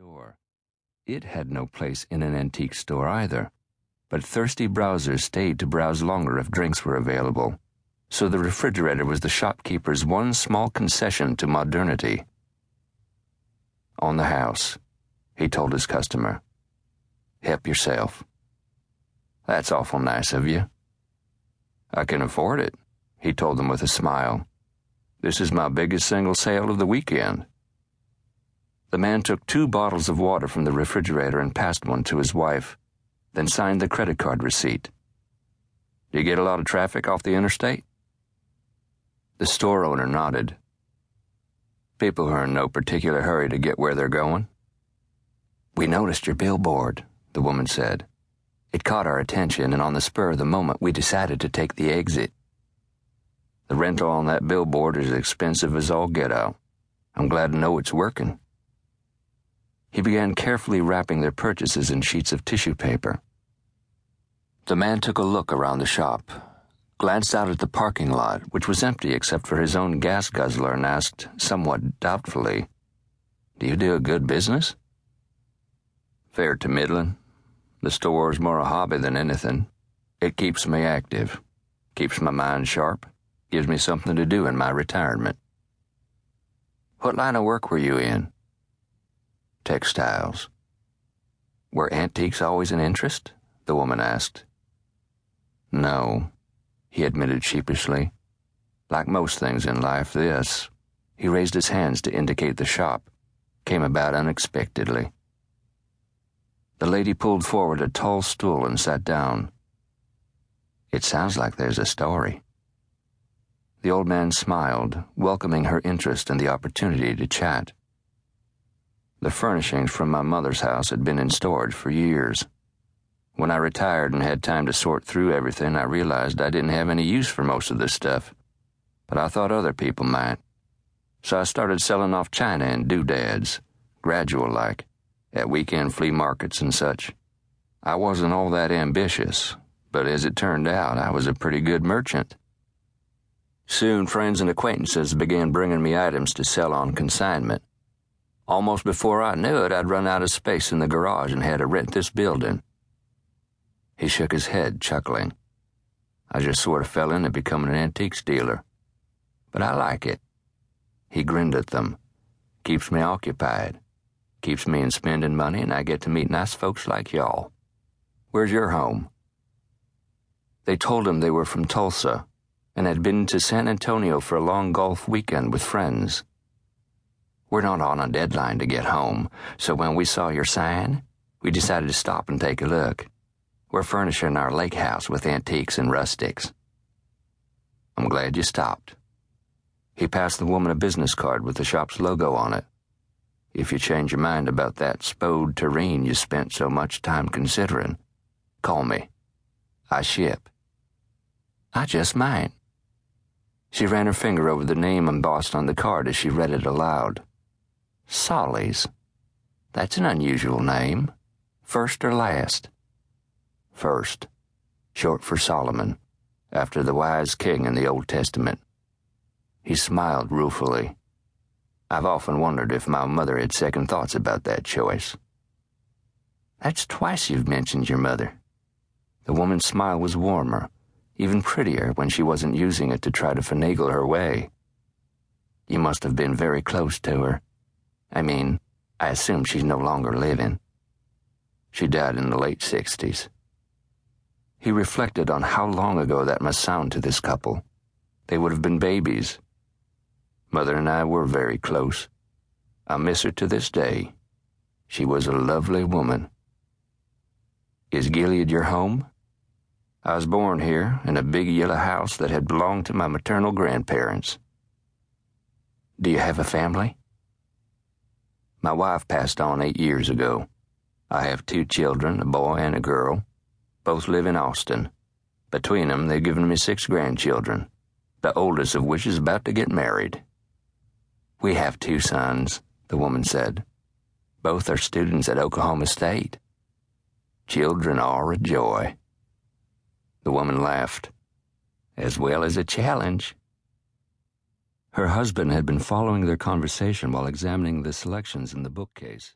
store. It had no place in an antique store either, but thirsty browsers stayed to browse longer if drinks were available, so the refrigerator was the shopkeeper's one small concession to modernity. On the house, he told his customer. Help yourself. That's awful nice of you. I can afford it, he told them with a smile. This is my biggest single sale of the weekend. The man took two bottles of water from the refrigerator and passed one to his wife, then signed the credit card receipt. Do you get a lot of traffic off the interstate? The store owner nodded. People are in no particular hurry to get where they're going. We noticed your billboard, the woman said. It caught our attention, and on the spur of the moment, we decided to take the exit. The rental on that billboard is expensive as all get out. I'm glad to know it's working. He began carefully wrapping their purchases in sheets of tissue paper. The man took a look around the shop, glanced out at the parking lot, which was empty except for his own gas guzzler, and asked, somewhat doubtfully, Do you do a good business? Fair to middling. The store's more a hobby than anything. It keeps me active, keeps my mind sharp, gives me something to do in my retirement. What line of work were you in? Textiles. Were antiques always an interest? the woman asked. No, he admitted sheepishly. Like most things in life, this, he raised his hands to indicate the shop, came about unexpectedly. The lady pulled forward a tall stool and sat down. It sounds like there's a story. The old man smiled, welcoming her interest and the opportunity to chat. The furnishings from my mother's house had been in storage for years. When I retired and had time to sort through everything, I realized I didn't have any use for most of this stuff, but I thought other people might. So I started selling off china and doodads, gradual like, at weekend flea markets and such. I wasn't all that ambitious, but as it turned out, I was a pretty good merchant. Soon, friends and acquaintances began bringing me items to sell on consignment. Almost before I knew it, I'd run out of space in the garage and had to rent this building. He shook his head, chuckling. I just sort of fell into becoming an antiques dealer. But I like it. He grinned at them. Keeps me occupied. Keeps me in spending money, and I get to meet nice folks like y'all. Where's your home? They told him they were from Tulsa and had been to San Antonio for a long golf weekend with friends. We're not on a deadline to get home, so when we saw your sign, we decided to stop and take a look. We're furnishing our lake house with antiques and rustics. I'm glad you stopped. He passed the woman a business card with the shop's logo on it. If you change your mind about that spode terrine you spent so much time considering, call me. I ship. I just might. She ran her finger over the name embossed on the card as she read it aloud. Solly's. That's an unusual name. First or last? First. Short for Solomon, after the wise king in the Old Testament. He smiled ruefully. I've often wondered if my mother had second thoughts about that choice. That's twice you've mentioned your mother. The woman's smile was warmer, even prettier when she wasn't using it to try to finagle her way. You must have been very close to her. I mean, I assume she's no longer living. She died in the late 60s. He reflected on how long ago that must sound to this couple. They would have been babies. Mother and I were very close. I miss her to this day. She was a lovely woman. Is Gilead your home? I was born here in a big yellow house that had belonged to my maternal grandparents. Do you have a family? My wife passed on eight years ago. I have two children, a boy and a girl. Both live in Austin. Between them, they've given me six grandchildren, the oldest of which is about to get married. We have two sons, the woman said. Both are students at Oklahoma State. Children are a joy. The woman laughed. As well as a challenge. Her husband had been following their conversation while examining the selections in the bookcase.